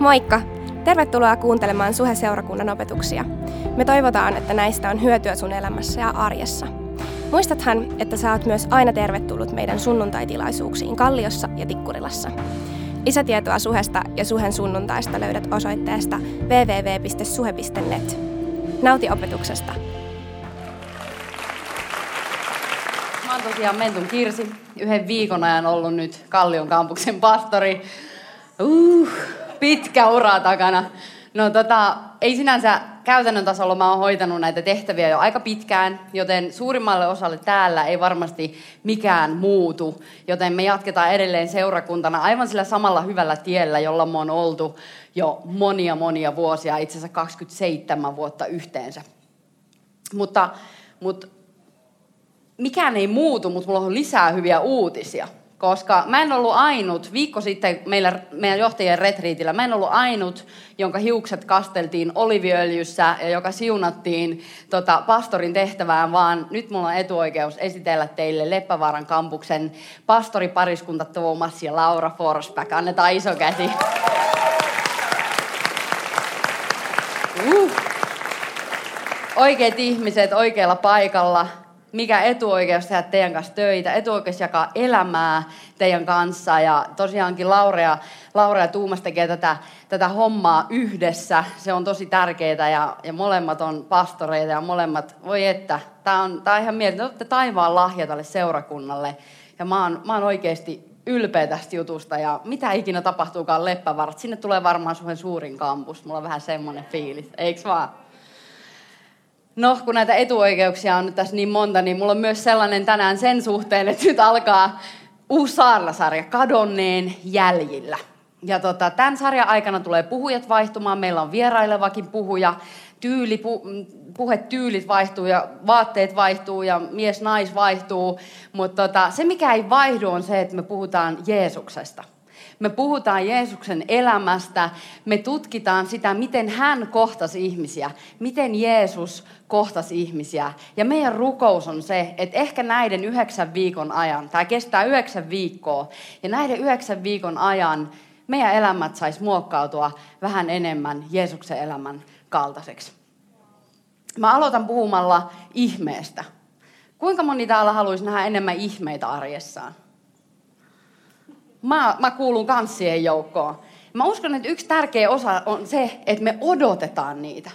Moikka! Tervetuloa kuuntelemaan Suhe-seurakunnan opetuksia. Me toivotaan, että näistä on hyötyä sun elämässä ja arjessa. Muistathan, että sä oot myös aina tervetullut meidän sunnuntaitilaisuuksiin Kalliossa ja Tikkurilassa. Lisätietoa Suhesta ja Suhen sunnuntaista löydät osoitteesta www.suhe.net. Nauti opetuksesta! Mä oon tosiaan Mentun Kirsi, yhden viikon ajan ollut nyt Kallion kampuksen pastori. Uh, pitkä ura takana. No tota, ei sinänsä käytännön tasolla mä oon hoitanut näitä tehtäviä jo aika pitkään, joten suurimmalle osalle täällä ei varmasti mikään muutu. Joten me jatketaan edelleen seurakuntana aivan sillä samalla hyvällä tiellä, jolla me on oltu jo monia monia vuosia, itse asiassa 27 vuotta yhteensä. Mutta, mutta mikään ei muutu, mutta mulla on lisää hyviä uutisia – koska mä en ollut ainut, viikko sitten meillä, meidän johtajien retriitillä, mä en ollut ainut, jonka hiukset kasteltiin oliviöljyssä ja joka siunattiin tota, pastorin tehtävään, vaan nyt mulla on etuoikeus esitellä teille Leppävaaran kampuksen pastoripariskunta Tuomas ja Laura Forsback. Annetaan iso käsi. Uh. Oikeat ihmiset oikealla paikalla mikä etuoikeus tehdä teidän kanssa töitä, etuoikeus jakaa elämää teidän kanssa. Ja tosiaankin Laurea, Laurea Tuumas tekee tätä, tätä hommaa yhdessä. Se on tosi tärkeää ja, ja molemmat on pastoreita ja molemmat, voi että, tämä on, tää on ihan mieltä, olette taivaan lahja tälle seurakunnalle. Ja mä oon, mä oon oikeasti ylpeä tästä jutusta ja mitä ikinä tapahtuukaan Leppävarat, sinne tulee varmaan suhen suurin kampus. Mulla on vähän semmoinen fiilis, eiks vaan? No, kun näitä etuoikeuksia on nyt tässä niin monta, niin mulla on myös sellainen tänään sen suhteen, että nyt alkaa uusi saarnasarja Kadonneen jäljillä. Ja tota, tämän sarjan aikana tulee puhujat vaihtumaan, meillä on vierailevakin puhuja, tyyli, pu, puhetyylit vaihtuu ja vaatteet vaihtuu ja mies-nais vaihtuu, mutta tota, se mikä ei vaihdu on se, että me puhutaan Jeesuksesta – me puhutaan Jeesuksen elämästä, me tutkitaan sitä, miten hän kohtasi ihmisiä, miten Jeesus kohtasi ihmisiä. Ja meidän rukous on se, että ehkä näiden yhdeksän viikon ajan, tämä kestää yhdeksän viikkoa, ja näiden yhdeksän viikon ajan meidän elämät saisi muokkautua vähän enemmän Jeesuksen elämän kaltaiseksi. Mä aloitan puhumalla ihmeestä. Kuinka moni täällä haluaisi nähdä enemmän ihmeitä arjessaan? Mä, mä kuulun kanssien joukkoon. Mä uskon, että yksi tärkeä osa on se, että me odotetaan niitä.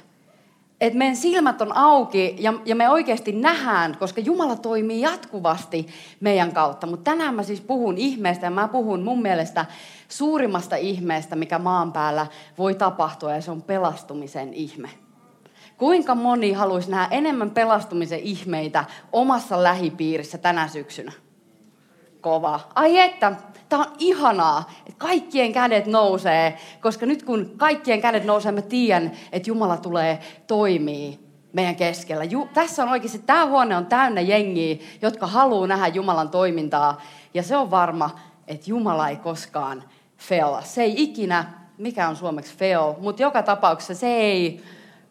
Että meidän silmät on auki ja, ja me oikeasti nähdään, koska Jumala toimii jatkuvasti meidän kautta. Mutta tänään mä siis puhun ihmeestä ja mä puhun mun mielestä suurimmasta ihmeestä, mikä maan päällä voi tapahtua ja se on pelastumisen ihme. Kuinka moni haluaisi nähdä enemmän pelastumisen ihmeitä omassa lähipiirissä tänä syksynä? Kova. Ai että, Tämä on ihanaa, että kaikkien kädet nousee, koska nyt kun kaikkien kädet nousee, mä tiedän, että Jumala tulee toimii meidän keskellä. Ju, tässä on oikeasti, tämä huone on täynnä jengiä, jotka haluaa nähdä Jumalan toimintaa. Ja se on varma, että Jumala ei koskaan fail. Se ei ikinä, mikä on suomeksi fail, mutta joka tapauksessa se ei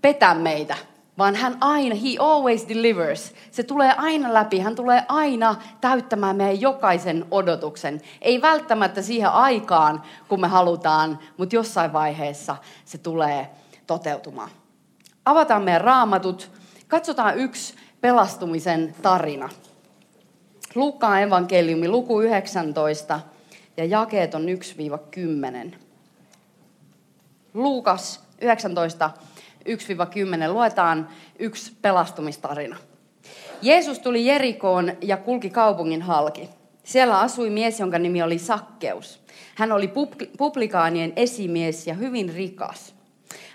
petä meitä vaan hän aina, he always delivers. Se tulee aina läpi, hän tulee aina täyttämään meidän jokaisen odotuksen. Ei välttämättä siihen aikaan, kun me halutaan, mutta jossain vaiheessa se tulee toteutumaan. Avataan meidän raamatut, katsotaan yksi pelastumisen tarina. Luukkaan evankeliumi, luku 19 ja jakeet on 1-10. Luukas 19, 1-10 luetaan yksi pelastumistarina. Jeesus tuli Jerikoon ja kulki kaupungin halki. Siellä asui mies, jonka nimi oli Sakkeus. Hän oli publikaanien esimies ja hyvin rikas.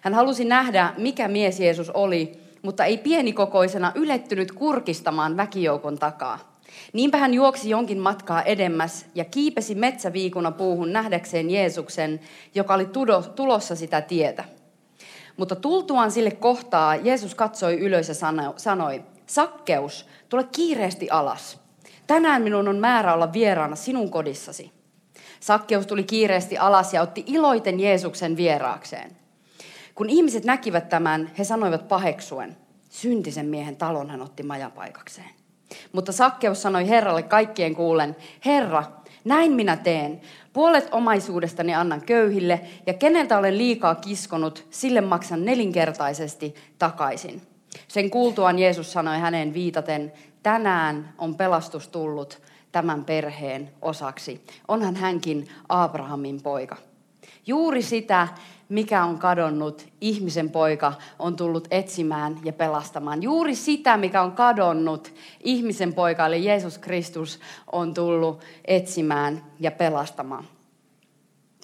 Hän halusi nähdä, mikä mies Jeesus oli, mutta ei pienikokoisena ylettynyt kurkistamaan väkijoukon takaa. Niinpä hän juoksi jonkin matkaa edemmäs ja kiipesi metsäviikuna puuhun nähdäkseen Jeesuksen, joka oli tulossa sitä tietä. Mutta tultuaan sille kohtaa Jeesus katsoi ylös ja sanoi, Sakkeus, tule kiireesti alas. Tänään minun on määrä olla vieraana sinun kodissasi. Sakkeus tuli kiireesti alas ja otti iloiten Jeesuksen vieraakseen. Kun ihmiset näkivät tämän, he sanoivat paheksuen, syntisen miehen talon hän otti majapaikakseen. Mutta Sakkeus sanoi Herralle kaikkien kuulen, Herra, Näin minä teen. Puolet omaisuudestani annan köyhille, ja keneltä olen liikaa kiskonut, sille maksan nelinkertaisesti takaisin. Sen kuultuaan Jeesus sanoi häneen viitaten, tänään on pelastus tullut tämän perheen osaksi. Onhan hänkin Abrahamin poika. Juuri sitä, mikä on kadonnut, ihmisen poika on tullut etsimään ja pelastamaan. Juuri sitä, mikä on kadonnut, ihmisen poika, eli Jeesus Kristus, on tullut etsimään ja pelastamaan.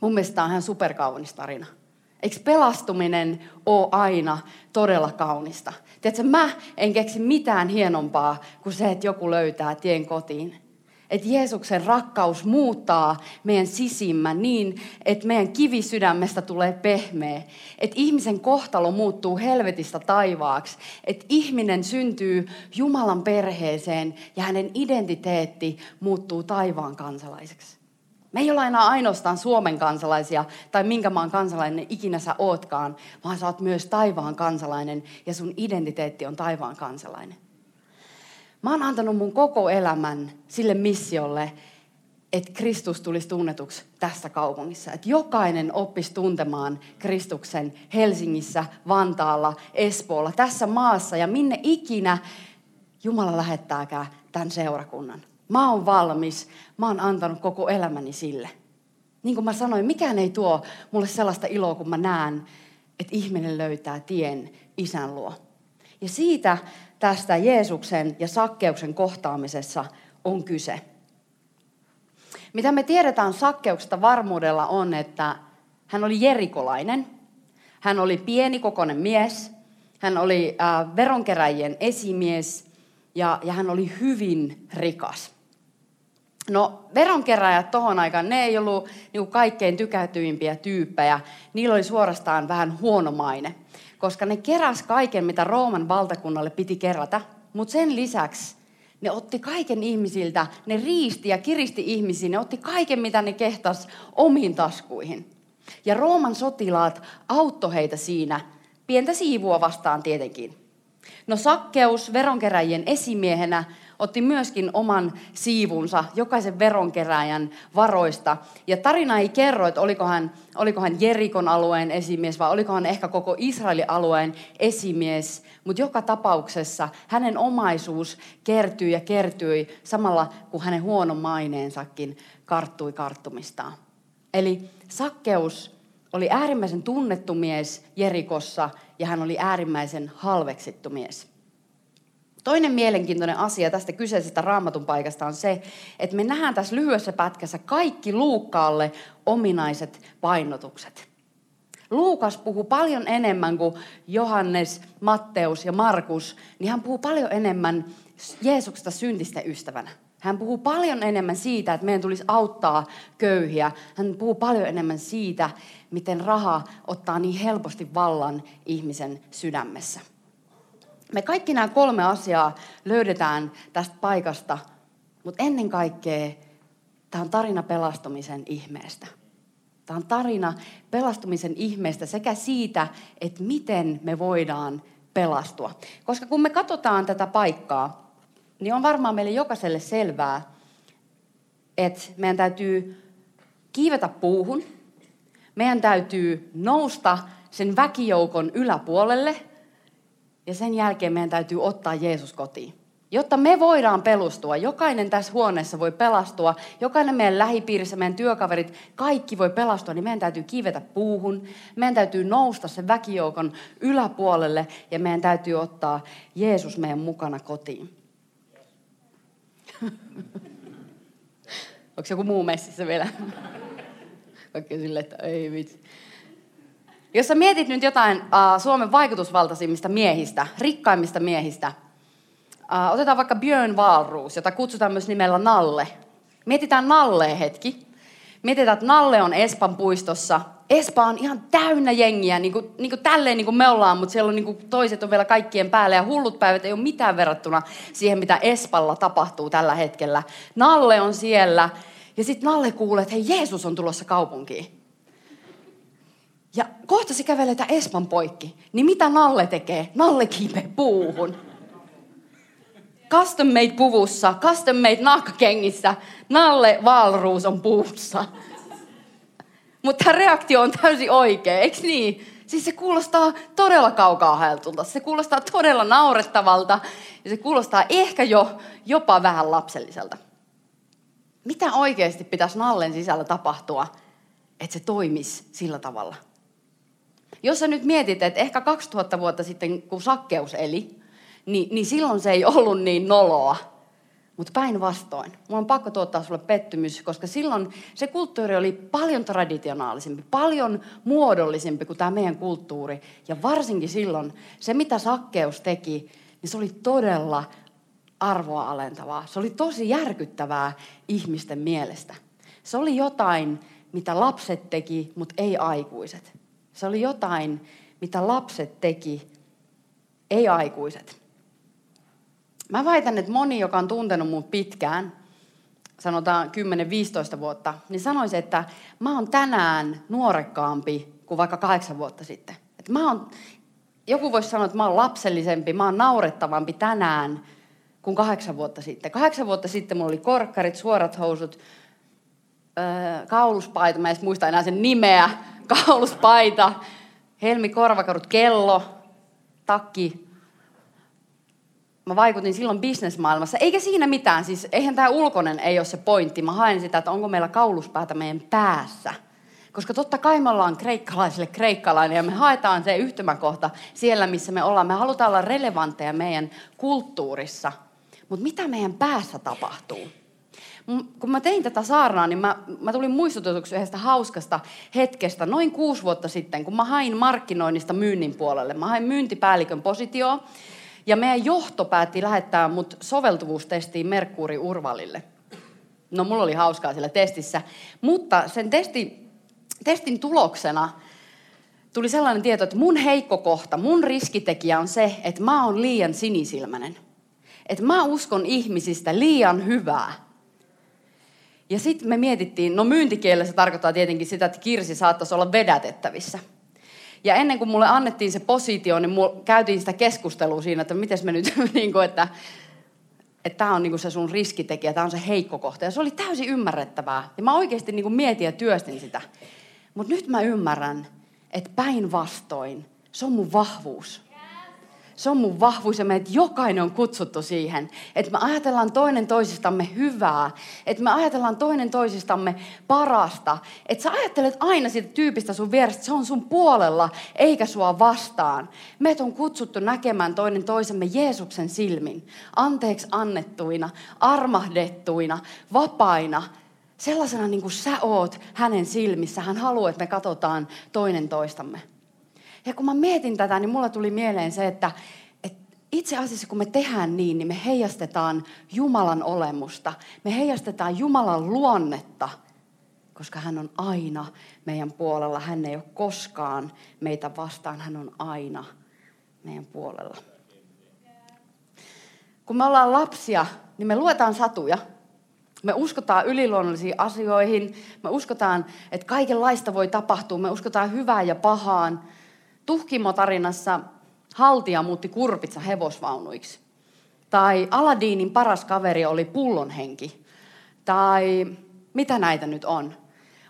Mun mielestä tämä on ihan superkaunis tarina. Eikö pelastuminen ole aina todella kaunista? Tiedätkö, mä en keksi mitään hienompaa kuin se, että joku löytää tien kotiin. Että Jeesuksen rakkaus muuttaa meidän sisimmän niin, että meidän kivisydämestä tulee pehmeä. Että ihmisen kohtalo muuttuu helvetistä taivaaksi. Että ihminen syntyy Jumalan perheeseen ja hänen identiteetti muuttuu taivaan kansalaiseksi. Me ei olla enää ainoastaan Suomen kansalaisia tai minkä maan kansalainen ikinä sä ootkaan, vaan sä oot myös taivaan kansalainen ja sun identiteetti on taivaan kansalainen. Mä oon antanut mun koko elämän sille missiolle, että Kristus tulisi tunnetuksi tässä kaupungissa. Että jokainen oppisi tuntemaan Kristuksen Helsingissä, Vantaalla, Espoolla, tässä maassa ja minne ikinä Jumala lähettääkään tämän seurakunnan. Mä oon valmis, mä oon antanut koko elämäni sille. Niin kuin mä sanoin, mikään ei tuo mulle sellaista iloa, kun mä näen, että ihminen löytää tien isän luo. Ja siitä tästä Jeesuksen ja sakkeuksen kohtaamisessa on kyse. Mitä me tiedetään sakkeuksesta varmuudella on, että hän oli jerikolainen, hän oli pienikokoinen mies, hän oli veronkeräjien esimies ja, ja hän oli hyvin rikas. No veronkeräjät tohon aikaan, ne ei ollut niin kaikkein tykätyimpiä tyyppejä. Niillä oli suorastaan vähän huono maine koska ne keräs kaiken, mitä Rooman valtakunnalle piti kerätä, mutta sen lisäksi ne otti kaiken ihmisiltä, ne riisti ja kiristi ihmisiä, ne otti kaiken, mitä ne kehtas omiin taskuihin. Ja Rooman sotilaat auttoi heitä siinä, pientä siivua vastaan tietenkin. No Sakkeus veronkeräjien esimiehenä otti myöskin oman siivunsa jokaisen veronkeräjän varoista. Ja tarina ei kerro, että oliko hän, oliko hän Jerikon alueen esimies vai oliko hän ehkä koko Israelin alueen esimies. Mutta joka tapauksessa hänen omaisuus kertyi ja kertyi samalla kuin hänen huono maineensakin karttui karttumistaan. Eli Sakkeus oli äärimmäisen tunnettu mies Jerikossa ja hän oli äärimmäisen halveksittu mies. Toinen mielenkiintoinen asia tästä kyseisestä raamatun paikasta on se, että me nähdään tässä lyhyessä pätkässä kaikki Luukkaalle ominaiset painotukset. Luukas puhuu paljon enemmän kuin Johannes, Matteus ja Markus, niin hän puhuu paljon enemmän Jeesuksesta syntisten ystävänä. Hän puhuu paljon enemmän siitä, että meidän tulisi auttaa köyhiä. Hän puhuu paljon enemmän siitä, miten raha ottaa niin helposti vallan ihmisen sydämessä. Me kaikki nämä kolme asiaa löydetään tästä paikasta, mutta ennen kaikkea tämä on tarina pelastumisen ihmeestä. Tämä on tarina pelastumisen ihmeestä sekä siitä, että miten me voidaan pelastua. Koska kun me katsotaan tätä paikkaa, niin on varmaan meille jokaiselle selvää, että meidän täytyy kiivetä puuhun, meidän täytyy nousta sen väkijoukon yläpuolelle – ja sen jälkeen meidän täytyy ottaa Jeesus kotiin. Jotta me voidaan pelustua, jokainen tässä huoneessa voi pelastua, jokainen meidän lähipiirissä, meidän työkaverit, kaikki voi pelastua, niin meidän täytyy kivetä puuhun, meidän täytyy nousta sen väkijoukon yläpuolelle ja meidän täytyy ottaa Jeesus meidän mukana kotiin. Onko joku muu messissä vielä? Kaikki silleen, että ei vitsi. Jos sä mietit nyt jotain uh, Suomen vaikutusvaltaisimmista miehistä, rikkaimmista miehistä, uh, otetaan vaikka Björn Wahlroos, jota kutsutaan myös nimellä Nalle. Mietitään Nalle hetki. Mietitään, että Nalle on Espan puistossa. Espa on ihan täynnä jengiä, niin kuin, niin kuin tälleen niin kuin me ollaan, mutta siellä on niin kuin toiset on vielä kaikkien päällä ja hullut päivät ei ole mitään verrattuna siihen, mitä Espalla tapahtuu tällä hetkellä. Nalle on siellä ja sitten Nalle kuulee, että hei Jeesus on tulossa kaupunkiin. Ja kohta se kävelee tämän Espan poikki. Niin mitä Nalle tekee? Nalle kiipee puuhun. custom made puvussa, custom made nahkakengissä, Nalle Valruus on puussa. Mutta reaktio on täysin oikea, eikö niin? Siis se kuulostaa todella kaukaa haeltulta, se kuulostaa todella naurettavalta ja se kuulostaa ehkä jo jopa vähän lapselliselta. Mitä oikeasti pitäisi Nallen sisällä tapahtua, että se toimisi sillä tavalla? Jos sä nyt mietit, että ehkä 2000 vuotta sitten, kun sakkeus eli, niin, niin silloin se ei ollut niin noloa. Mutta päinvastoin. Mulla on pakko tuottaa sulle pettymys, koska silloin se kulttuuri oli paljon traditionaalisempi, paljon muodollisempi kuin tämä meidän kulttuuri. Ja varsinkin silloin se, mitä sakkeus teki, niin se oli todella arvoa alentavaa. Se oli tosi järkyttävää ihmisten mielestä. Se oli jotain, mitä lapset teki, mutta ei aikuiset. Se oli jotain, mitä lapset teki, ei aikuiset. Mä väitän, että moni, joka on tuntenut mun pitkään, sanotaan 10-15 vuotta, niin sanoisi, että mä oon tänään nuorekkaampi kuin vaikka kahdeksan vuotta sitten. Että mä oon, joku voisi sanoa, että mä oon lapsellisempi, mä oon naurettavampi tänään kuin kahdeksan vuotta sitten. Kahdeksan vuotta sitten mulla oli korkkarit, suorat housut, öö, kauluspaita, mä en muista enää sen nimeä, kauluspaita, helmi korvakarut, kello, takki, mä vaikutin silloin bisnesmaailmassa. Eikä siinä mitään, siis eihän tämä ulkoinen ei ole se pointti. Mä haen sitä, että onko meillä kauluspäätä meidän päässä. Koska totta kai me ollaan kreikkalaisille kreikkalainen ja me haetaan se yhtymäkohta siellä, missä me ollaan. Me halutaan olla relevantteja meidän kulttuurissa. Mutta mitä meidän päässä tapahtuu? Kun mä tein tätä saarnaa, niin mä, mä tulin muistutetuksi yhdestä hauskasta hetkestä noin kuusi vuotta sitten, kun mä hain markkinoinnista myynnin puolelle. Mä hain myyntipäällikön positioon ja meidän johto päätti lähettää mut soveltuvuustestiin Merkuri Urvalille. No mulla oli hauskaa siellä testissä, mutta sen testi, testin tuloksena tuli sellainen tieto, että mun heikko kohta, mun riskitekijä on se, että mä oon liian sinisilmäinen. Että mä uskon ihmisistä liian hyvää. Ja sitten me mietittiin, no myyntikielessä tarkoittaa tietenkin sitä, että kirsi saattaisi olla vedätettävissä – ja ennen kuin mulle annettiin se positio, niin mulla käytiin sitä keskustelua siinä, että miten me nyt, niin kuin, että että tämä on niin kuin se sun riskitekijä, tämä on se heikko kohta. Ja se oli täysin ymmärrettävää. Ja mä oikeasti niin kuin mietin ja työstin sitä. Mutta nyt mä ymmärrän, että päinvastoin se on mun vahvuus. Se on mun vahvuus ja meidät jokainen on kutsuttu siihen, että me ajatellaan toinen toisistamme hyvää, että me ajatellaan toinen toisistamme parasta, että sä ajattelet aina siitä tyypistä sun vierestä, se on sun puolella eikä sua vastaan. Meitä on kutsuttu näkemään toinen toisemme Jeesuksen silmin, anteeksi annettuina, armahdettuina, vapaina, sellaisena niin kuin sä oot hänen silmissä. Hän haluaa, että me katsotaan toinen toistamme. Ja kun mä mietin tätä, niin mulla tuli mieleen se, että, itse asiassa kun me tehdään niin, niin me heijastetaan Jumalan olemusta. Me heijastetaan Jumalan luonnetta, koska hän on aina meidän puolella. Hän ei ole koskaan meitä vastaan, hän on aina meidän puolella. Kun me ollaan lapsia, niin me luetaan satuja. Me uskotaan yliluonnollisiin asioihin. Me uskotaan, että kaikenlaista voi tapahtua. Me uskotaan hyvään ja pahaan. Tuhkimo-tarinassa haltija muutti kurpitsa hevosvaunuiksi. Tai Aladinin paras kaveri oli pullonhenki. Tai mitä näitä nyt on.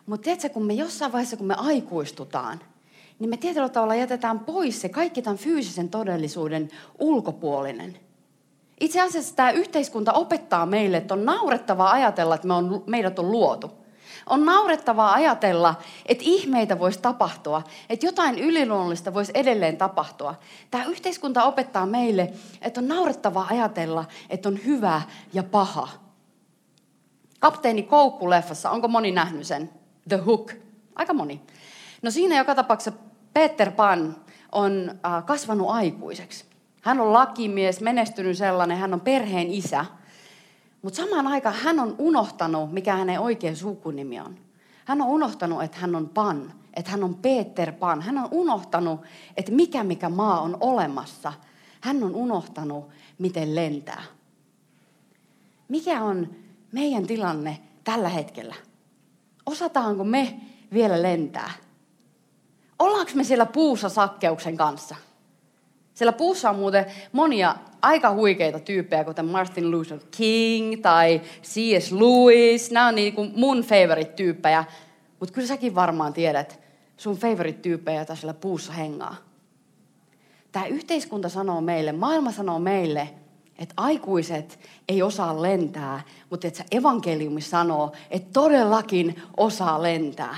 Mutta tiedätkö, kun me jossain vaiheessa, kun me aikuistutaan, niin me tietyllä tavalla jätetään pois se kaikki tämän fyysisen todellisuuden ulkopuolinen. Itse asiassa tämä yhteiskunta opettaa meille, että on naurettavaa ajatella, että me on, meidät on luotu. On naurettavaa ajatella, että ihmeitä voisi tapahtua, että jotain yliluonnollista voisi edelleen tapahtua. Tämä yhteiskunta opettaa meille, että on naurettavaa ajatella, että on hyvä ja paha. Kapteeni Koukku-leffassa, onko moni nähnyt sen? The Hook. Aika moni. No siinä joka tapauksessa Peter Pan on äh, kasvanut aikuiseksi. Hän on lakimies, menestynyt sellainen, hän on perheen isä – mutta samaan aikaan hän on unohtanut, mikä hänen oikea sukunimi on. Hän on unohtanut, että hän on Pan, että hän on Peter Pan. Hän on unohtanut, että mikä mikä maa on olemassa. Hän on unohtanut, miten lentää. Mikä on meidän tilanne tällä hetkellä? Osataanko me vielä lentää? Ollaanko me siellä puussa sakkeuksen kanssa? Siellä puussa on muuten monia aika huikeita tyyppejä, kuten Martin Luther King tai C.S. Lewis. Nämä on niin kuin mun favorite-tyyppejä. Mutta kyllä säkin varmaan tiedät sun favorite-tyyppejä, joita siellä puussa hengaa. Tämä yhteiskunta sanoo meille, maailma sanoo meille, että aikuiset ei osaa lentää, mutta että evankeliumi sanoo, että todellakin osaa lentää.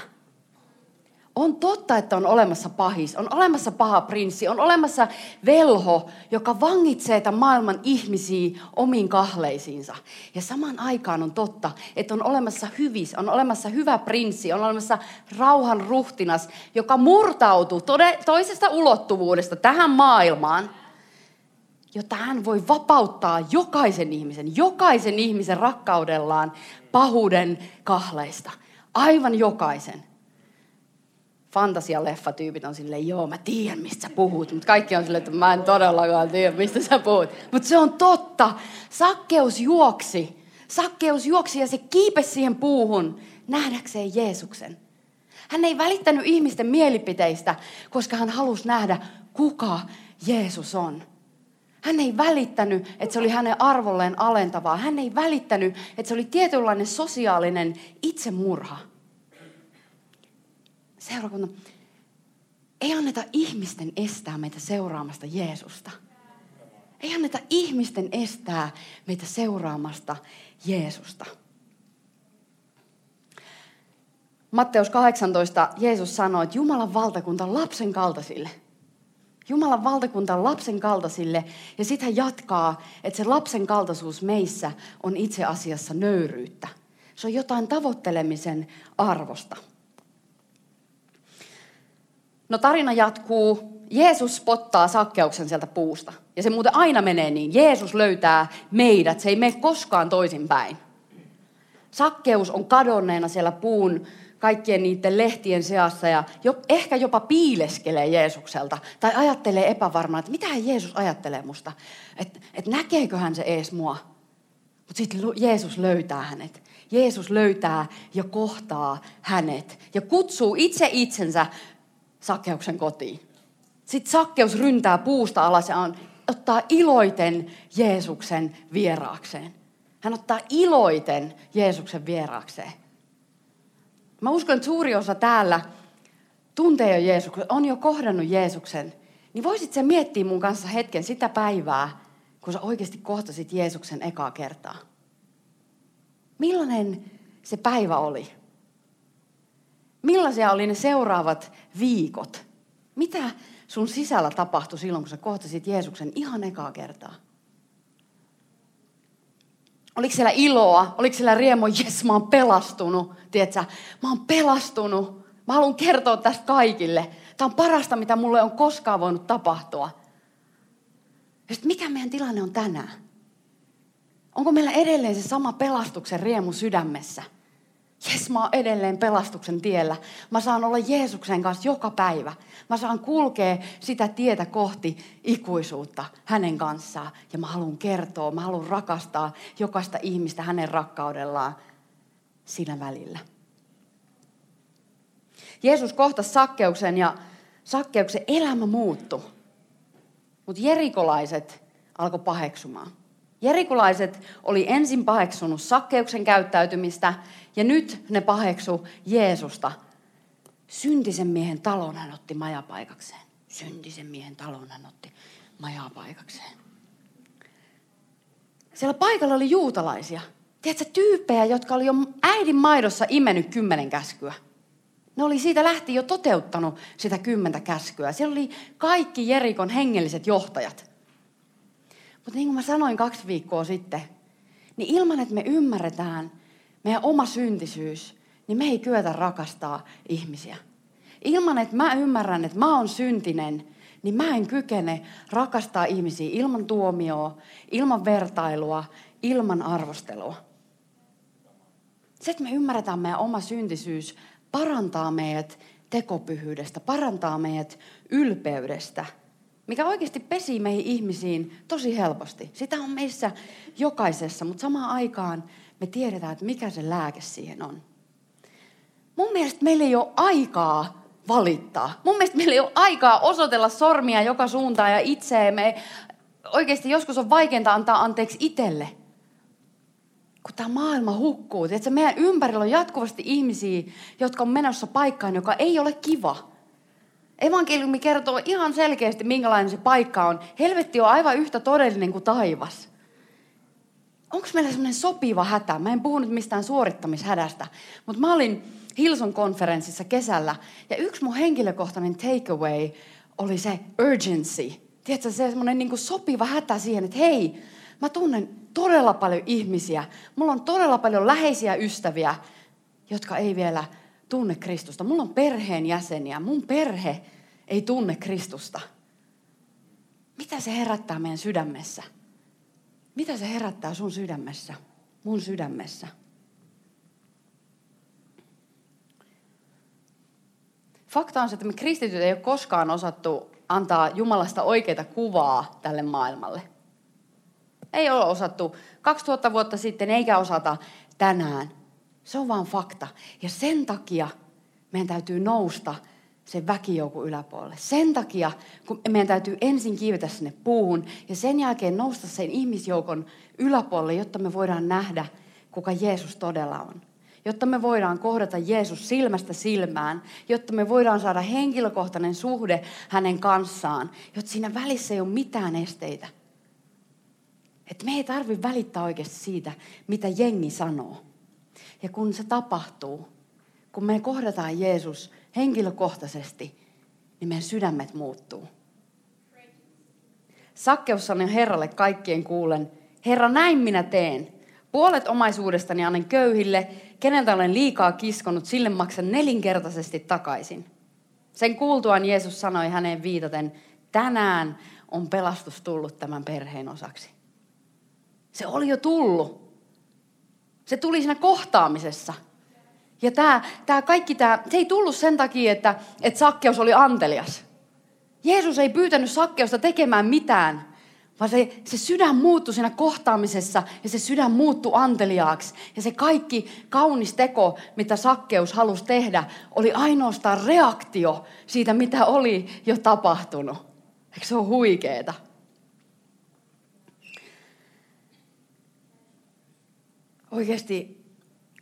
On totta, että on olemassa pahis, on olemassa paha prinssi, on olemassa velho, joka vangitsee tämän maailman ihmisiä omiin kahleisiinsa. Ja saman aikaan on totta, että on olemassa hyvis, on olemassa hyvä prinssi, on olemassa rauhan ruhtinas, joka murtautuu toisesta ulottuvuudesta tähän maailmaan, jotta hän voi vapauttaa jokaisen ihmisen, jokaisen ihmisen rakkaudellaan pahuuden kahleista. Aivan jokaisen fantasialeffatyypit on silleen, joo mä tiedän mistä sä puhut, mutta kaikki on silleen, että mä en todellakaan tiedä mistä sä puhut. Mutta se on totta. Sakkeus juoksi. Sakkeus juoksi ja se kiipesi siihen puuhun nähdäkseen Jeesuksen. Hän ei välittänyt ihmisten mielipiteistä, koska hän halusi nähdä, kuka Jeesus on. Hän ei välittänyt, että se oli hänen arvolleen alentavaa. Hän ei välittänyt, että se oli tietynlainen sosiaalinen itsemurha seurakunta, ei anneta ihmisten estää meitä seuraamasta Jeesusta. Ei anneta ihmisten estää meitä seuraamasta Jeesusta. Matteus 18 Jeesus sanoi, että Jumalan valtakunta on lapsen kaltaisille. Jumalan valtakunta on lapsen kaltaisille ja hän jatkaa, että se lapsen kaltaisuus meissä on itse asiassa nöyryyttä. Se on jotain tavoittelemisen arvosta. No tarina jatkuu. Jeesus spottaa sakkeuksen sieltä puusta. Ja se muuten aina menee niin. Jeesus löytää meidät. Se ei mene koskaan toisinpäin. Sakkeus on kadonneena siellä puun kaikkien niiden lehtien seassa ja jo, ehkä jopa piileskelee Jeesukselta. Tai ajattelee epävarmaan, että mitä Jeesus ajattelee musta. Että et näkeekö hän se ees mua. Mutta sitten Jeesus löytää hänet. Jeesus löytää ja kohtaa hänet. Ja kutsuu itse itsensä Sakkeuksen kotiin. Sitten Sakkeus ryntää puusta alas ja on, ottaa iloiten Jeesuksen vieraakseen. Hän ottaa iloiten Jeesuksen vieraakseen. Mä uskon, että suuri osa täällä tuntee jo Jeesuksen, on jo kohdannut Jeesuksen. Niin voisit sä miettiä mun kanssa hetken sitä päivää, kun sä oikeasti kohtasit Jeesuksen ekaa kertaa. Millainen se päivä oli? Millaisia oli ne seuraavat viikot? Mitä sun sisällä tapahtui silloin, kun sä kohtasit Jeesuksen ihan ekaa kertaa? Oliko siellä iloa? Oliko siellä riemo, jes mä oon pelastunut? Tiedätkö, mä oon pelastunut. Mä haluan kertoa tästä kaikille. Tämä on parasta, mitä mulle on koskaan voinut tapahtua. Ja sitten mikä meidän tilanne on tänään? Onko meillä edelleen se sama pelastuksen riemu sydämessä? Jes, mä oon edelleen pelastuksen tiellä. Mä saan olla Jeesuksen kanssa joka päivä. Mä saan kulkea sitä tietä kohti ikuisuutta hänen kanssaan. Ja mä haluan kertoa, mä haluan rakastaa jokaista ihmistä hänen rakkaudellaan siinä välillä. Jeesus kohtasi sakkeuksen ja sakkeuksen elämä muuttui. Mutta jerikolaiset alkoi paheksumaan. Jerikulaiset oli ensin paheksunut sakkeuksen käyttäytymistä ja nyt ne paheksu Jeesusta. Syntisen miehen talon hän otti majapaikakseen. Syntisen miehen talon hän otti majapaikakseen. Siellä paikalla oli juutalaisia. Tiedätkö, tyyppejä, jotka oli jo äidin maidossa imennyt kymmenen käskyä. Ne oli siitä lähti jo toteuttanut sitä kymmentä käskyä. Siellä oli kaikki Jerikon hengelliset johtajat. Mutta niin kuin mä sanoin kaksi viikkoa sitten, niin ilman, että me ymmärretään meidän oma syntisyys, niin me ei kyetä rakastaa ihmisiä. Ilman, että mä ymmärrän, että mä oon syntinen, niin mä en kykene rakastaa ihmisiä ilman tuomioa, ilman vertailua, ilman arvostelua. Se, että me ymmärretään meidän oma syntisyys, parantaa meidät tekopyhyydestä, parantaa meidät ylpeydestä – mikä oikeasti pesi meihin ihmisiin tosi helposti. Sitä on meissä jokaisessa, mutta samaan aikaan me tiedetään, että mikä se lääke siihen on. Mun mielestä meillä ei ole aikaa valittaa. Mun mielestä meillä ei ole aikaa osoitella sormia joka suuntaan ja itseemme. Oikeasti joskus on vaikeinta antaa anteeksi itselle. Kun tämä maailma hukkuu. Tiedätkö, meidän ympärillä on jatkuvasti ihmisiä, jotka on menossa paikkaan, joka ei ole kiva. Evankeliumi kertoo ihan selkeästi, minkälainen se paikka on. Helvetti on aivan yhtä todellinen kuin taivas. Onko meillä semmoinen sopiva hätä? Mä en puhunut mistään suorittamishädästä, mutta mä olin Hilson konferenssissa kesällä ja yksi mun henkilökohtainen takeaway oli se urgency. Tiedätkö, se semmoinen niin sopiva hätä siihen, että hei, mä tunnen todella paljon ihmisiä. Mulla on todella paljon läheisiä ystäviä, jotka ei vielä tunne Kristusta. Mulla on perheen jäseniä. Mun perhe ei tunne Kristusta. Mitä se herättää meidän sydämessä? Mitä se herättää sun sydämessä? Mun sydämessä? Fakta on se, että me kristityt ei ole koskaan osattu antaa Jumalasta oikeita kuvaa tälle maailmalle. Ei ole osattu 2000 vuotta sitten, eikä osata tänään. Se on vaan fakta. Ja sen takia meidän täytyy nousta sen väkijoukun yläpuolelle. Sen takia, kun meidän täytyy ensin kiivetä sinne puuhun ja sen jälkeen nousta sen ihmisjoukon yläpuolelle, jotta me voidaan nähdä, kuka Jeesus todella on. Jotta me voidaan kohdata Jeesus silmästä silmään, jotta me voidaan saada henkilökohtainen suhde hänen kanssaan, jotta siinä välissä ei ole mitään esteitä. Että me ei tarvitse välittää oikeasti siitä, mitä jengi sanoo. Ja kun se tapahtuu, kun me kohdataan Jeesus henkilökohtaisesti, niin meidän sydämet muuttuu. Sakkeus sanoi Herralle kaikkien kuulen, Herra näin minä teen. Puolet omaisuudestani annan köyhille, keneltä olen liikaa kiskonut, sille maksan nelinkertaisesti takaisin. Sen kuultuaan Jeesus sanoi häneen viitaten, tänään on pelastus tullut tämän perheen osaksi. Se oli jo tullut. Se tuli siinä kohtaamisessa. Ja tämä, tämä kaikki tämä, se ei tullut sen takia, että, että Sakkeus oli antelias. Jeesus ei pyytänyt Sakkeusta tekemään mitään, vaan se, se sydän muuttui siinä kohtaamisessa ja se sydän muuttui anteliaaksi. Ja se kaikki kaunis teko, mitä Sakkeus halusi tehdä, oli ainoastaan reaktio siitä, mitä oli jo tapahtunut. Eikö se ole huikeeta? Oikeasti,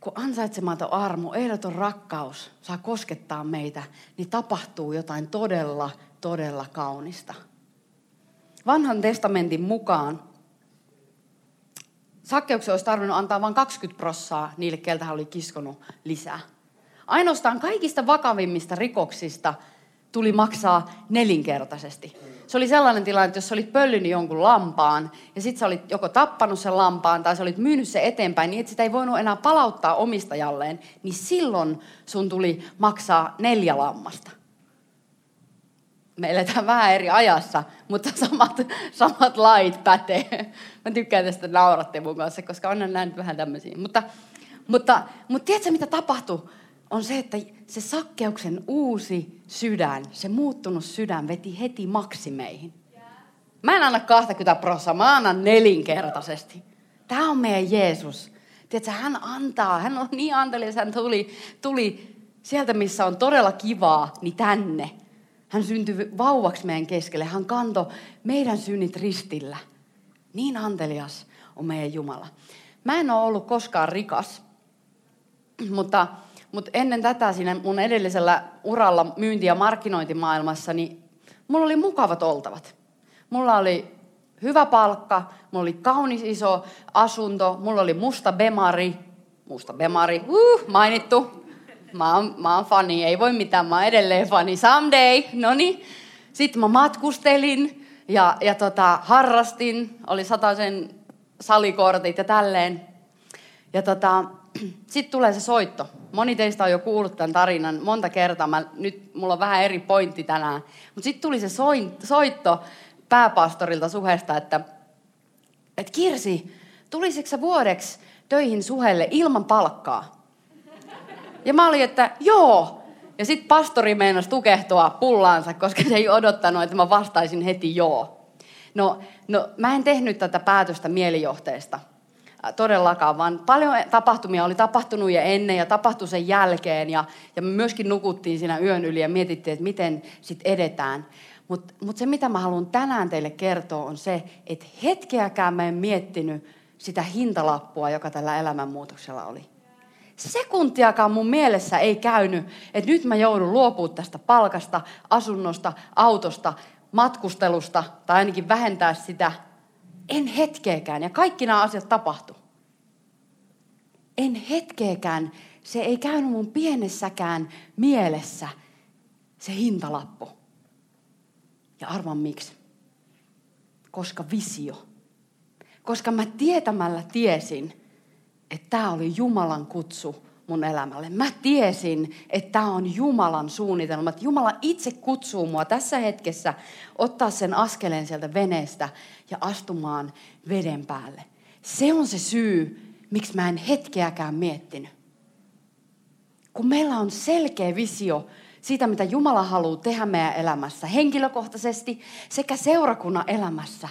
kun ansaitsematon armo, ehdoton rakkaus saa koskettaa meitä, niin tapahtuu jotain todella, todella kaunista. Vanhan testamentin mukaan sakkeuksen olisi tarvinnut antaa vain 20 prossaa niille, keltä hän oli kiskonut lisää. Ainoastaan kaikista vakavimmista rikoksista tuli maksaa nelinkertaisesti. Se oli sellainen tilanne, että jos olit pöllynyt jonkun lampaan ja sitten sä olit joko tappanut sen lampaan tai sä olit myynyt se eteenpäin niin, että sitä ei voinut enää palauttaa omistajalleen, niin silloin sun tuli maksaa neljä lammasta me eletään vähän eri ajassa, mutta samat, samat lait pätee. Mä tykkään tästä nauratte mun kanssa, koska olen nähnyt vähän tämmöisiä. Mutta, mutta, mutta tiedätkö, mitä tapahtui? On se, että se sakkeuksen uusi sydän, se muuttunut sydän veti heti maksimeihin. Mä en anna 20 prosenttia, mä annan nelinkertaisesti. Tämä on meidän Jeesus. Tiedätkö, hän antaa, hän on niin antelias, hän tuli, tuli sieltä, missä on todella kivaa, niin tänne hän syntyi vauvaksi meidän keskelle. Hän kantoi meidän synnit ristillä. Niin antelias on meidän Jumala. Mä en ole ollut koskaan rikas, mutta, mutta ennen tätä siinä mun edellisellä uralla myynti- ja markkinointimaailmassa, niin mulla oli mukavat oltavat. Mulla oli hyvä palkka, mulla oli kaunis iso asunto, mulla oli musta bemari, musta bemari, uh, mainittu, Mä oon, mä oon fani, ei voi mitään, mä oon edelleen fani. Someday, no niin. Sitten mä matkustelin ja, ja tota, harrastin, oli sen salikortit ja tälleen. Ja tota, sitten tulee se soitto. Moni teistä on jo kuullut tämän tarinan monta kertaa. Mä, nyt mulla on vähän eri pointti tänään. Mutta sitten tuli se soitto pääpastorilta suhesta, että, että Kirsi, tulisitko sä vuodeksi töihin suhelle ilman palkkaa? Ja mä olin, että joo. Ja sitten pastori meinasi tukehtua pullaansa, koska se ei odottanut, että mä vastaisin heti joo. No, no mä en tehnyt tätä päätöstä mielijohteesta. Todellakaan, vaan paljon tapahtumia oli tapahtunut ja ennen ja tapahtui sen jälkeen. Ja, ja me myöskin nukuttiin siinä yön yli ja mietittiin, että miten sitten edetään. Mutta mut se, mitä mä haluan tänään teille kertoa, on se, että hetkeäkään mä en miettinyt sitä hintalappua, joka tällä elämänmuutoksella oli. Sekuntiakaan mun mielessä ei käynyt, että nyt mä joudun luopumaan tästä palkasta, asunnosta, autosta, matkustelusta tai ainakin vähentää sitä. En hetkeäkään. Ja kaikki nämä asiat tapahtu. En hetkeäkään. Se ei käynyt mun pienessäkään mielessä se hintalappu. Ja arvan miksi? Koska visio. Koska mä tietämällä tiesin, että tämä oli Jumalan kutsu mun elämälle. Mä tiesin, että tämä on Jumalan suunnitelma. Että Jumala itse kutsuu mua tässä hetkessä ottaa sen askeleen sieltä veneestä ja astumaan veden päälle. Se on se syy, miksi mä en hetkeäkään miettinyt. Kun meillä on selkeä visio siitä, mitä Jumala haluaa tehdä meidän elämässä, henkilökohtaisesti sekä seurakunnan elämässä,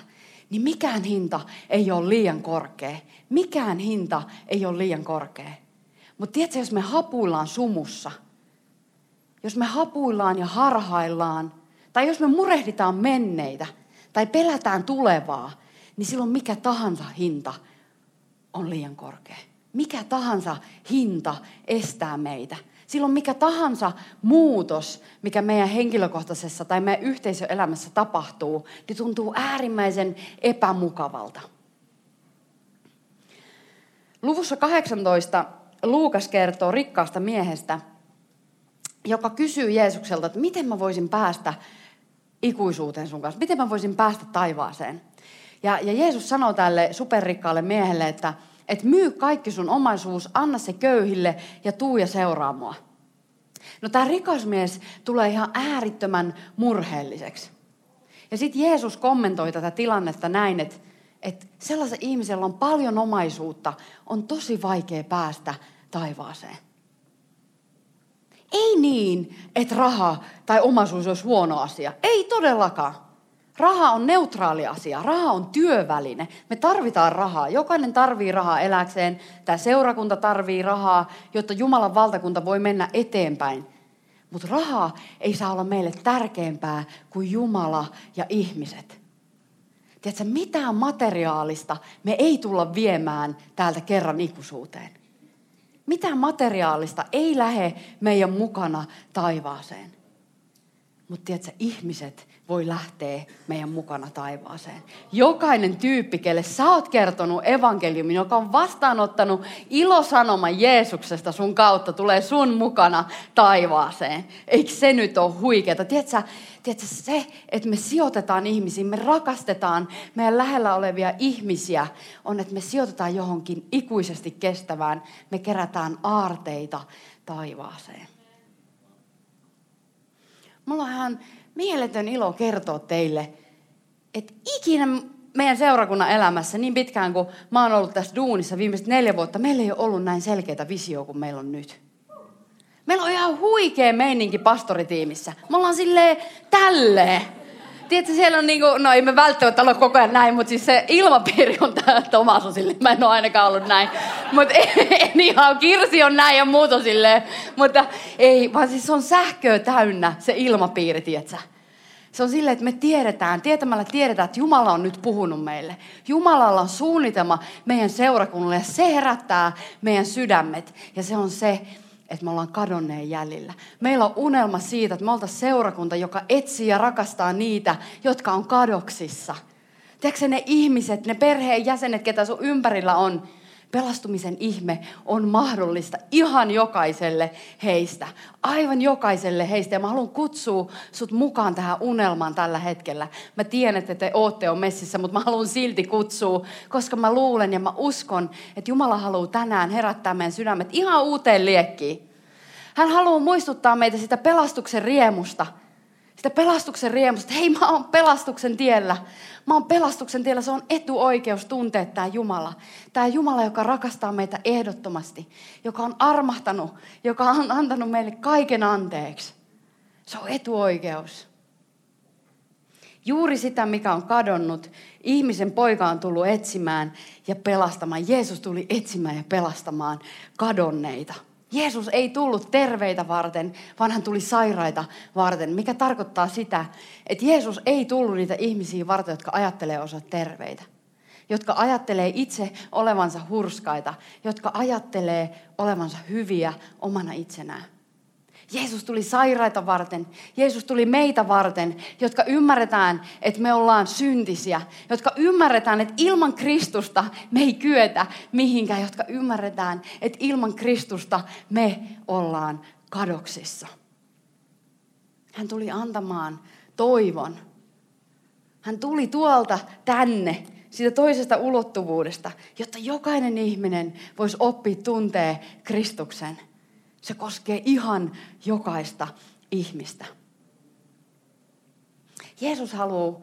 niin mikään hinta ei ole liian korkea. Mikään hinta ei ole liian korkea. Mutta tiedätkö, jos me hapuillaan sumussa, jos me hapuillaan ja harhaillaan, tai jos me murehditaan menneitä, tai pelätään tulevaa, niin silloin mikä tahansa hinta on liian korkea. Mikä tahansa hinta estää meitä. Silloin mikä tahansa muutos, mikä meidän henkilökohtaisessa tai meidän yhteisöelämässä tapahtuu, niin tuntuu äärimmäisen epämukavalta. Luvussa 18 Luukas kertoo rikkaasta miehestä, joka kysyy Jeesukselta, että miten mä voisin päästä ikuisuuteen sun kanssa, miten mä voisin päästä taivaaseen. Ja, ja Jeesus sanoo tälle superrikkaalle miehelle, että, että myy kaikki sun omaisuus, anna se köyhille ja tuu ja seuraa mua. No tämä rikasmies tulee ihan äärittömän murheelliseksi. Ja sitten Jeesus kommentoi tätä tilannetta näin, että, että sellaisen ihmisellä on paljon omaisuutta, on tosi vaikea päästä taivaaseen. Ei niin, että raha tai omaisuus olisi huono asia. Ei todellakaan. Raha on neutraali asia. Raha on työväline. Me tarvitaan rahaa. Jokainen tarvii rahaa eläkseen. Tämä seurakunta tarvii rahaa, jotta Jumalan valtakunta voi mennä eteenpäin. Mutta raha ei saa olla meille tärkeämpää kuin Jumala ja ihmiset. Tiedätkö, mitään materiaalista me ei tulla viemään täältä kerran ikuisuuteen. Mitään materiaalista ei lähe meidän mukana taivaaseen. Mutta tiedätkö, ihmiset voi lähteä meidän mukana taivaaseen. Jokainen tyyppi, kelle sä oot kertonut evankeliumin, joka on vastaanottanut ilosanoman Jeesuksesta sun kautta, tulee sun mukana taivaaseen. Eikö se nyt ole huikeeta? Tiedätkö, tiedätkö se, että me sijoitetaan ihmisiin, me rakastetaan meidän lähellä olevia ihmisiä, on, että me sijoitetaan johonkin ikuisesti kestävään. Me kerätään aarteita taivaaseen. Mulla on ihan mieletön ilo kertoa teille, että ikinä meidän seurakunnan elämässä, niin pitkään kuin mä oon ollut tässä duunissa viimeiset neljä vuotta, meillä ei ole ollut näin selkeitä visio kuin meillä on nyt. Meillä on ihan huikea meininki pastoritiimissä. Me ollaan silleen tälleen. Tiedätkö, siellä on niinku, no ei me välttämättä ole koko ajan näin, mutta siis se ilmapiiri on tää, Tomas on silleen, mä en ole ainakaan ollut näin. Mutta en ihan, Kirsi on näin ja muut on silleen. Mutta ei, vaan siis se on sähköä täynnä se ilmapiiri, tiedätkö? Se on silleen, että me tiedetään, tietämällä tiedetään, että Jumala on nyt puhunut meille. Jumalalla on suunnitelma meidän seurakunnalle ja se herättää meidän sydämet. Ja se on se, että me ollaan kadonneen jäljillä. Meillä on unelma siitä, että me oltaisiin seurakunta, joka etsii ja rakastaa niitä, jotka on kadoksissa. Tiedätkö ne ihmiset, ne perheen jäsenet, ketä sun ympärillä on, pelastumisen ihme on mahdollista ihan jokaiselle heistä. Aivan jokaiselle heistä. Ja mä haluan kutsua sut mukaan tähän unelmaan tällä hetkellä. Mä tiedän, että te ootte on messissä, mutta mä haluan silti kutsua, koska mä luulen ja mä uskon, että Jumala haluaa tänään herättää meidän sydämet ihan uuteen liekkiin. Hän haluaa muistuttaa meitä sitä pelastuksen riemusta – sitä pelastuksen riemusta. Hei, mä oon pelastuksen tiellä. Mä oon pelastuksen tiellä. Se on etuoikeus tuntea tämä Jumala. Tämä Jumala, joka rakastaa meitä ehdottomasti. Joka on armahtanut. Joka on antanut meille kaiken anteeksi. Se on etuoikeus. Juuri sitä, mikä on kadonnut, ihmisen poika on tullut etsimään ja pelastamaan. Jeesus tuli etsimään ja pelastamaan kadonneita. Jeesus ei tullut terveitä varten, vaan hän tuli sairaita varten, mikä tarkoittaa sitä, että Jeesus ei tullut niitä ihmisiä varten, jotka ajattelee osa terveitä. Jotka ajattelee itse olevansa hurskaita, jotka ajattelee olevansa hyviä omana itsenään. Jeesus tuli sairaita varten. Jeesus tuli meitä varten, jotka ymmärretään, että me ollaan syntisiä. Jotka ymmärretään, että ilman Kristusta me ei kyetä mihinkään. Jotka ymmärretään, että ilman Kristusta me ollaan kadoksissa. Hän tuli antamaan toivon. Hän tuli tuolta tänne, siitä toisesta ulottuvuudesta, jotta jokainen ihminen voisi oppia tuntee Kristuksen – se koskee ihan jokaista ihmistä. Jeesus haluaa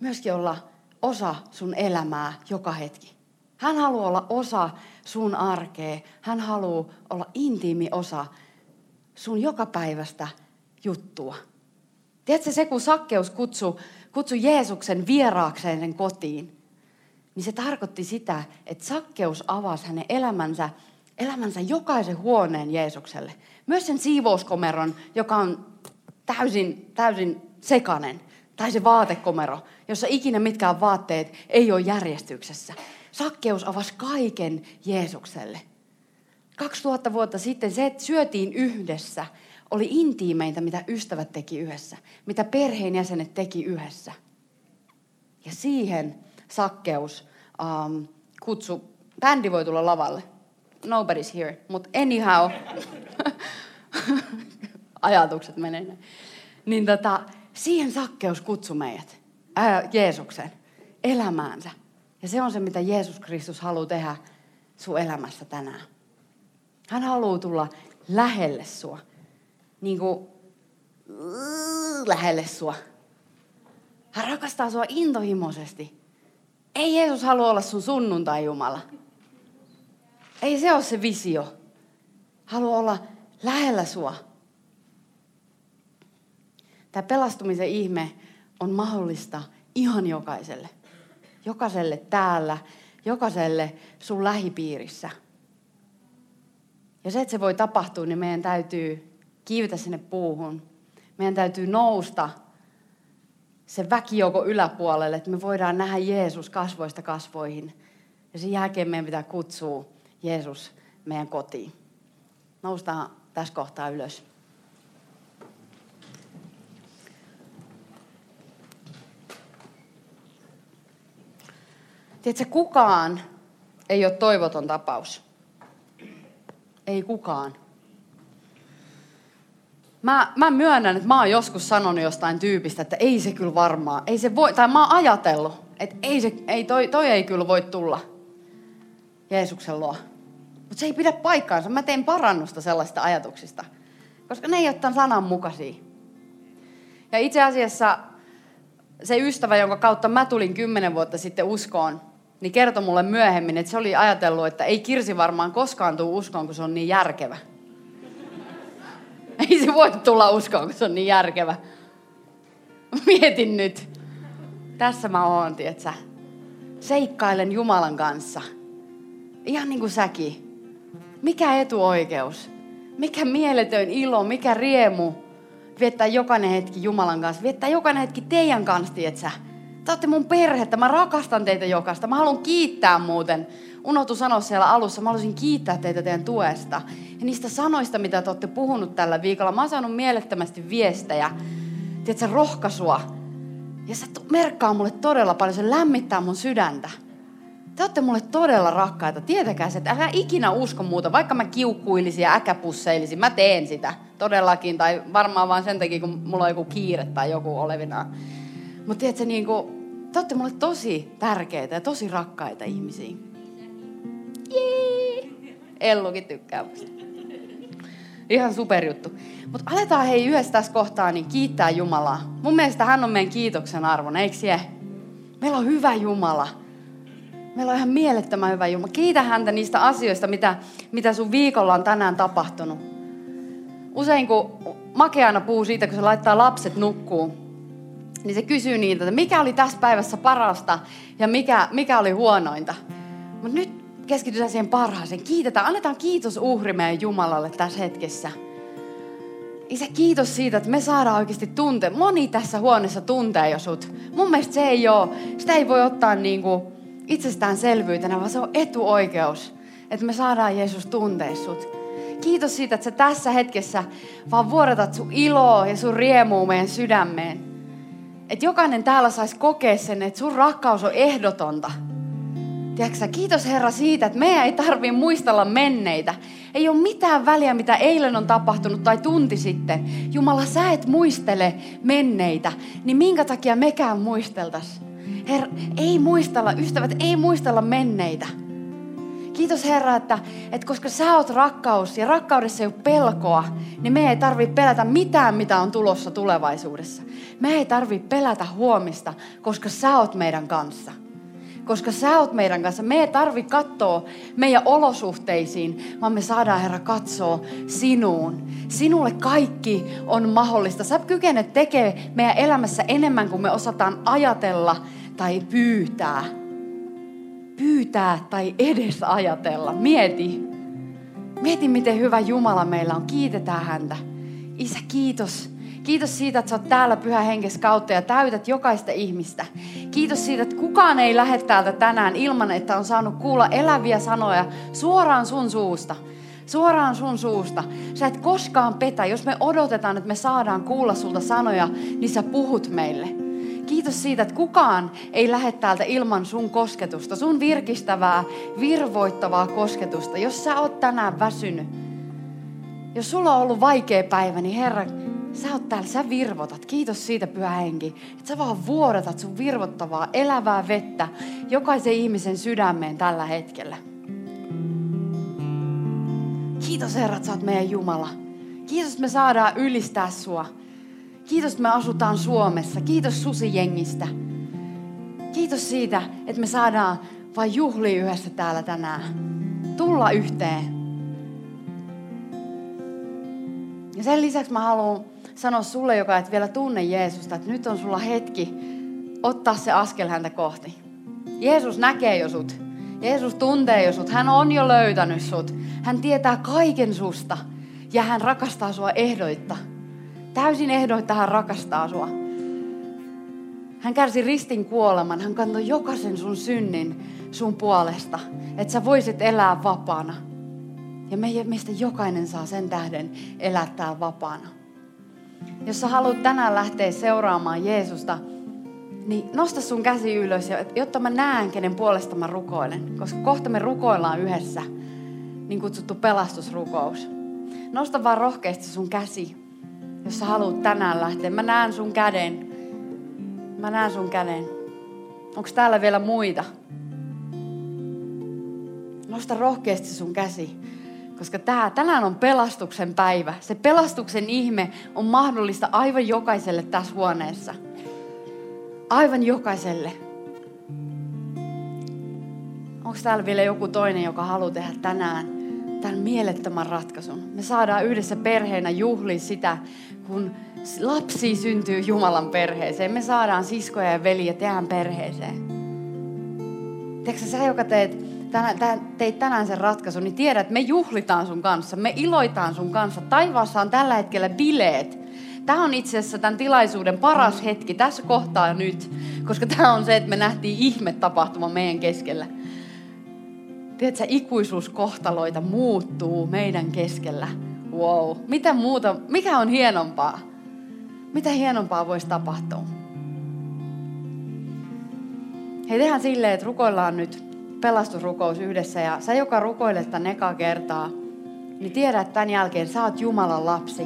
myöskin olla osa sun elämää joka hetki. Hän haluaa olla osa sun arkea. Hän haluaa olla intiimi osa sun jokapäiväistä juttua. Tiedätkö se, kun Sakkeus kutsui, kutsui Jeesuksen vieraakseen kotiin, niin se tarkoitti sitä, että Sakkeus avasi hänen elämänsä elämänsä jokaisen huoneen Jeesukselle. Myös sen siivouskomeron, joka on täysin, täysin sekanen. Tai se vaatekomero, jossa ikinä mitkään vaatteet ei ole järjestyksessä. Sakkeus avasi kaiken Jeesukselle. 2000 vuotta sitten se, että syötiin yhdessä, oli intiimeintä, mitä ystävät teki yhdessä. Mitä perheenjäsenet teki yhdessä. Ja siihen Sakkeus um, kutsu, bändi voi tulla lavalle nobody's here. Mutta anyhow, ajatukset menee. Niin tota, siihen sakkeus kutsui meidät, ää, Jeesuksen, elämäänsä. Ja se on se, mitä Jeesus Kristus haluaa tehdä sun elämässä tänään. Hän haluaa tulla lähelle sua. Niin kuin lähelle sua. Hän rakastaa sua intohimoisesti. Ei Jeesus halua olla sun sunnuntai-jumala. Ei se ole se visio. Haluaa olla lähellä sua. Tämä pelastumisen ihme on mahdollista ihan jokaiselle. Jokaiselle täällä, jokaiselle sun lähipiirissä. Ja se, että se voi tapahtua, niin meidän täytyy kiivetä sinne puuhun. Meidän täytyy nousta se väkijoko yläpuolelle, että me voidaan nähdä Jeesus kasvoista kasvoihin. Ja sen jälkeen meidän pitää kutsua Jeesus meidän kotiin. Noustaan tässä kohtaa ylös. Tiedätkö, kukaan ei ole toivoton tapaus. Ei kukaan. Mä, mä myönnän, että mä oon joskus sanonut jostain tyypistä, että ei se kyllä varmaan, ei se voi, tai mä oon ajatellut, että ei se, ei, toi, toi ei kyllä voi tulla Jeesuksen luo. Mutta se ei pidä paikkaansa. Mä teen parannusta sellaista ajatuksista. Koska ne ei ole tämän sanan mukaisia. Ja itse asiassa se ystävä, jonka kautta mä tulin kymmenen vuotta sitten uskoon, niin kertoi mulle myöhemmin, että se oli ajatellut, että ei Kirsi varmaan koskaan tule uskoon, kun se on niin järkevä. Ei se voi tulla uskoon, kun se on niin järkevä. Mietin nyt. Tässä mä oon, tietsä. Seikkailen Jumalan kanssa. Ihan niin kuin säkin. Mikä etuoikeus? Mikä mieletön ilo, mikä riemu viettää jokainen hetki Jumalan kanssa, viettää jokainen hetki teidän kanssa, tietsä. Te olette mun perhettä, mä rakastan teitä jokaista. Mä haluan kiittää muuten. Unohtu sanoa siellä alussa, mä haluaisin kiittää teitä teidän tuesta. Ja niistä sanoista, mitä te olette puhunut tällä viikolla. Mä oon saanut mielettömästi viestejä, tiedätkö, rohkaisua. Ja se merkkaa mulle todella paljon, se lämmittää mun sydäntä. Te olette mulle todella rakkaita. Tietäkää se, että älä ikinä usko muuta. Vaikka mä kiukkuilisin ja äkäpusseilisin, mä teen sitä todellakin. Tai varmaan vaan sen takia, kun mulla on joku kiire tai joku olevina. Mutta tiedätkö, niin kuin, te olette mulle tosi tärkeitä ja tosi rakkaita ihmisiä. Jee! Ellukin tykkää musta. Ihan superjuttu. Mutta aletaan hei yhdessä tässä kohtaa niin kiittää Jumalaa. Mun mielestä hän on meidän kiitoksen arvon, eikö se? Meillä on hyvä Jumala Meillä on ihan mielettömän hyvä Jumala. Kiitä häntä niistä asioista, mitä, mitä sun viikolla on tänään tapahtunut. Usein kun Make aina puhuu siitä, kun se laittaa lapset nukkuu, niin se kysyy niiltä, että mikä oli tässä päivässä parasta ja mikä, mikä oli huonointa. Mutta nyt keskitytään siihen parhaaseen. Kiitetään, annetaan kiitos uhri meidän Jumalalle tässä hetkessä. Isä, kiitos siitä, että me saadaan oikeasti tuntea. Moni tässä huoneessa tuntee jo sut. Mun mielestä se ei ole, sitä ei voi ottaa niin kuin itsestäänselvyytenä, vaan se on etuoikeus, että me saadaan Jeesus tuntea sut. Kiitos siitä, että sä tässä hetkessä vaan vuodatat sun iloa ja sun riemua meidän sydämeen. Että jokainen täällä saisi kokea sen, että sun rakkaus on ehdotonta. Tiedätkö, kiitos Herra siitä, että meidän ei tarvitse muistella menneitä. Ei ole mitään väliä, mitä eilen on tapahtunut tai tunti sitten. Jumala, sä et muistele menneitä, niin minkä takia mekään muisteltas? Herra, ei muistella, ystävät, ei muistella menneitä. Kiitos Herra, että, että koska sä oot rakkaus ja rakkaudessa ei ole pelkoa, niin me ei tarvitse pelätä mitään, mitä on tulossa tulevaisuudessa. Me ei tarvitse pelätä huomista, koska sä oot meidän kanssa koska sä oot meidän kanssa. Me ei tarvi katsoa meidän olosuhteisiin, vaan me saadaan Herra katsoa sinuun. Sinulle kaikki on mahdollista. Sä kykenet tekemään meidän elämässä enemmän kuin me osataan ajatella tai pyytää. Pyytää tai edes ajatella. Mieti. Mieti, miten hyvä Jumala meillä on. Kiitetään häntä. Isä, kiitos Kiitos siitä, että sä oot täällä pyhä henkes kautta ja täytät jokaista ihmistä. Kiitos siitä, että kukaan ei lähde täältä tänään ilman, että on saanut kuulla eläviä sanoja suoraan sun suusta. Suoraan sun suusta. Sä et koskaan petä. Jos me odotetaan, että me saadaan kuulla sulta sanoja, niin sä puhut meille. Kiitos siitä, että kukaan ei lähde täältä ilman sun kosketusta, sun virkistävää, virvoittavaa kosketusta. Jos sä oot tänään väsynyt, jos sulla on ollut vaikea päivä, niin Herra, Sä oot täällä, sä virvotat. Kiitos siitä, pyhä henki. Että sä vaan vuodatat sun virvottavaa, elävää vettä jokaisen ihmisen sydämeen tällä hetkellä. Kiitos Herra, että sä oot meidän Jumala. Kiitos, että me saadaan ylistää sua. Kiitos, että me asutaan Suomessa. Kiitos susijengistä. Kiitos siitä, että me saadaan vain juhlia yhdessä täällä tänään. Tulla yhteen. Ja sen lisäksi mä haluan sanoa sulle, joka et vielä tunne Jeesusta, että nyt on sulla hetki ottaa se askel häntä kohti. Jeesus näkee jo sut. Jeesus tuntee jo sut. Hän on jo löytänyt sut. Hän tietää kaiken susta. Ja hän rakastaa sua ehdoitta. Täysin ehdoitta hän rakastaa sua. Hän kärsi ristin kuoleman. Hän kantoi jokaisen sun synnin sun puolesta. Että sä voisit elää vapaana. Ja meistä jokainen saa sen tähden elää täällä vapaana. Jos sä haluat tänään lähteä seuraamaan Jeesusta, niin nosta sun käsi ylös, jotta mä näen, kenen puolesta mä rukoilen. Koska kohta me rukoillaan yhdessä, niin kutsuttu pelastusrukous. Nosta vaan rohkeasti sun käsi, jos sä haluat tänään lähteä. Mä näen sun käden. Mä näen sun käden. Onko täällä vielä muita? Nosta rohkeasti sun käsi. Koska tämä, tänään on pelastuksen päivä. Se pelastuksen ihme on mahdollista aivan jokaiselle tässä huoneessa. Aivan jokaiselle. Onko täällä vielä joku toinen, joka haluaa tehdä tänään tämän mielettömän ratkaisun? Me saadaan yhdessä perheenä juhlia sitä, kun lapsi syntyy Jumalan perheeseen. Me saadaan siskoja ja veliä tähän perheeseen. Tiedätkö sä, joka teet tänään, teit tänään sen ratkaisun, niin tiedät, että me juhlitaan sun kanssa, me iloitaan sun kanssa. Taivaassa on tällä hetkellä bileet. Tämä on itse asiassa tämän tilaisuuden paras hetki tässä kohtaa nyt, koska tämä on se, että me nähtiin ihme tapahtuma meidän keskellä. Tiedätkö, ikuisuuskohtaloita muuttuu meidän keskellä. Wow. Mitä muuta, mikä on hienompaa? Mitä hienompaa voisi tapahtua? Hei, tehdään silleen, että rukoillaan nyt pelastusrukous yhdessä ja sä, joka rukoilet tämän eka kertaa, niin tiedä, että tämän jälkeen sä oot Jumalan lapsi.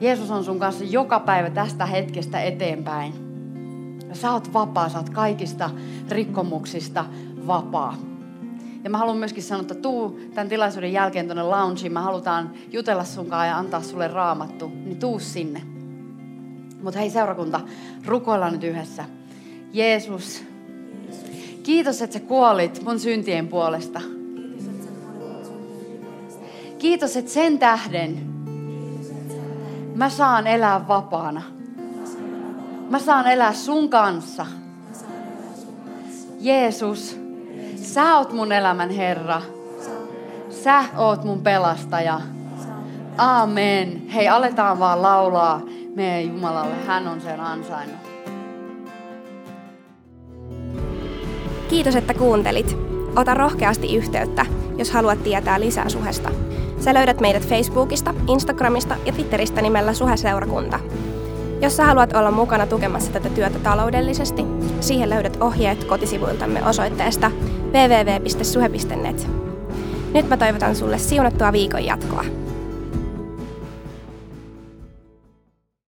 Jeesus on sun kanssa joka päivä tästä hetkestä eteenpäin. Ja sä oot vapaa, sä oot kaikista rikkomuksista vapaa. Ja mä haluan myöskin sanoa, että tuu tämän tilaisuuden jälkeen tuonne loungeen. Mä halutaan jutella sunkaan ja antaa sulle raamattu. Niin tuu sinne. Mutta hei seurakunta, rukoillaan nyt yhdessä. Jeesus, Kiitos, että sä kuolit mun syntien puolesta. Kiitos, että sen tähden mä saan elää vapaana. Mä saan elää sun kanssa. Jeesus, sä oot mun elämän Herra. Sä oot mun pelastaja. Amen. Hei, aletaan vaan laulaa meidän Jumalalle. Hän on sen ansainnut. Kiitos, että kuuntelit. Ota rohkeasti yhteyttä, jos haluat tietää lisää suhesta. Sä löydät meidät Facebookista, Instagramista ja Twitteristä nimellä Suheseurakunta. Jos sä haluat olla mukana tukemassa tätä työtä taloudellisesti, siihen löydät ohjeet kotisivuiltamme osoitteesta www.suhe.net. Nyt mä toivotan sulle siunattua viikon jatkoa.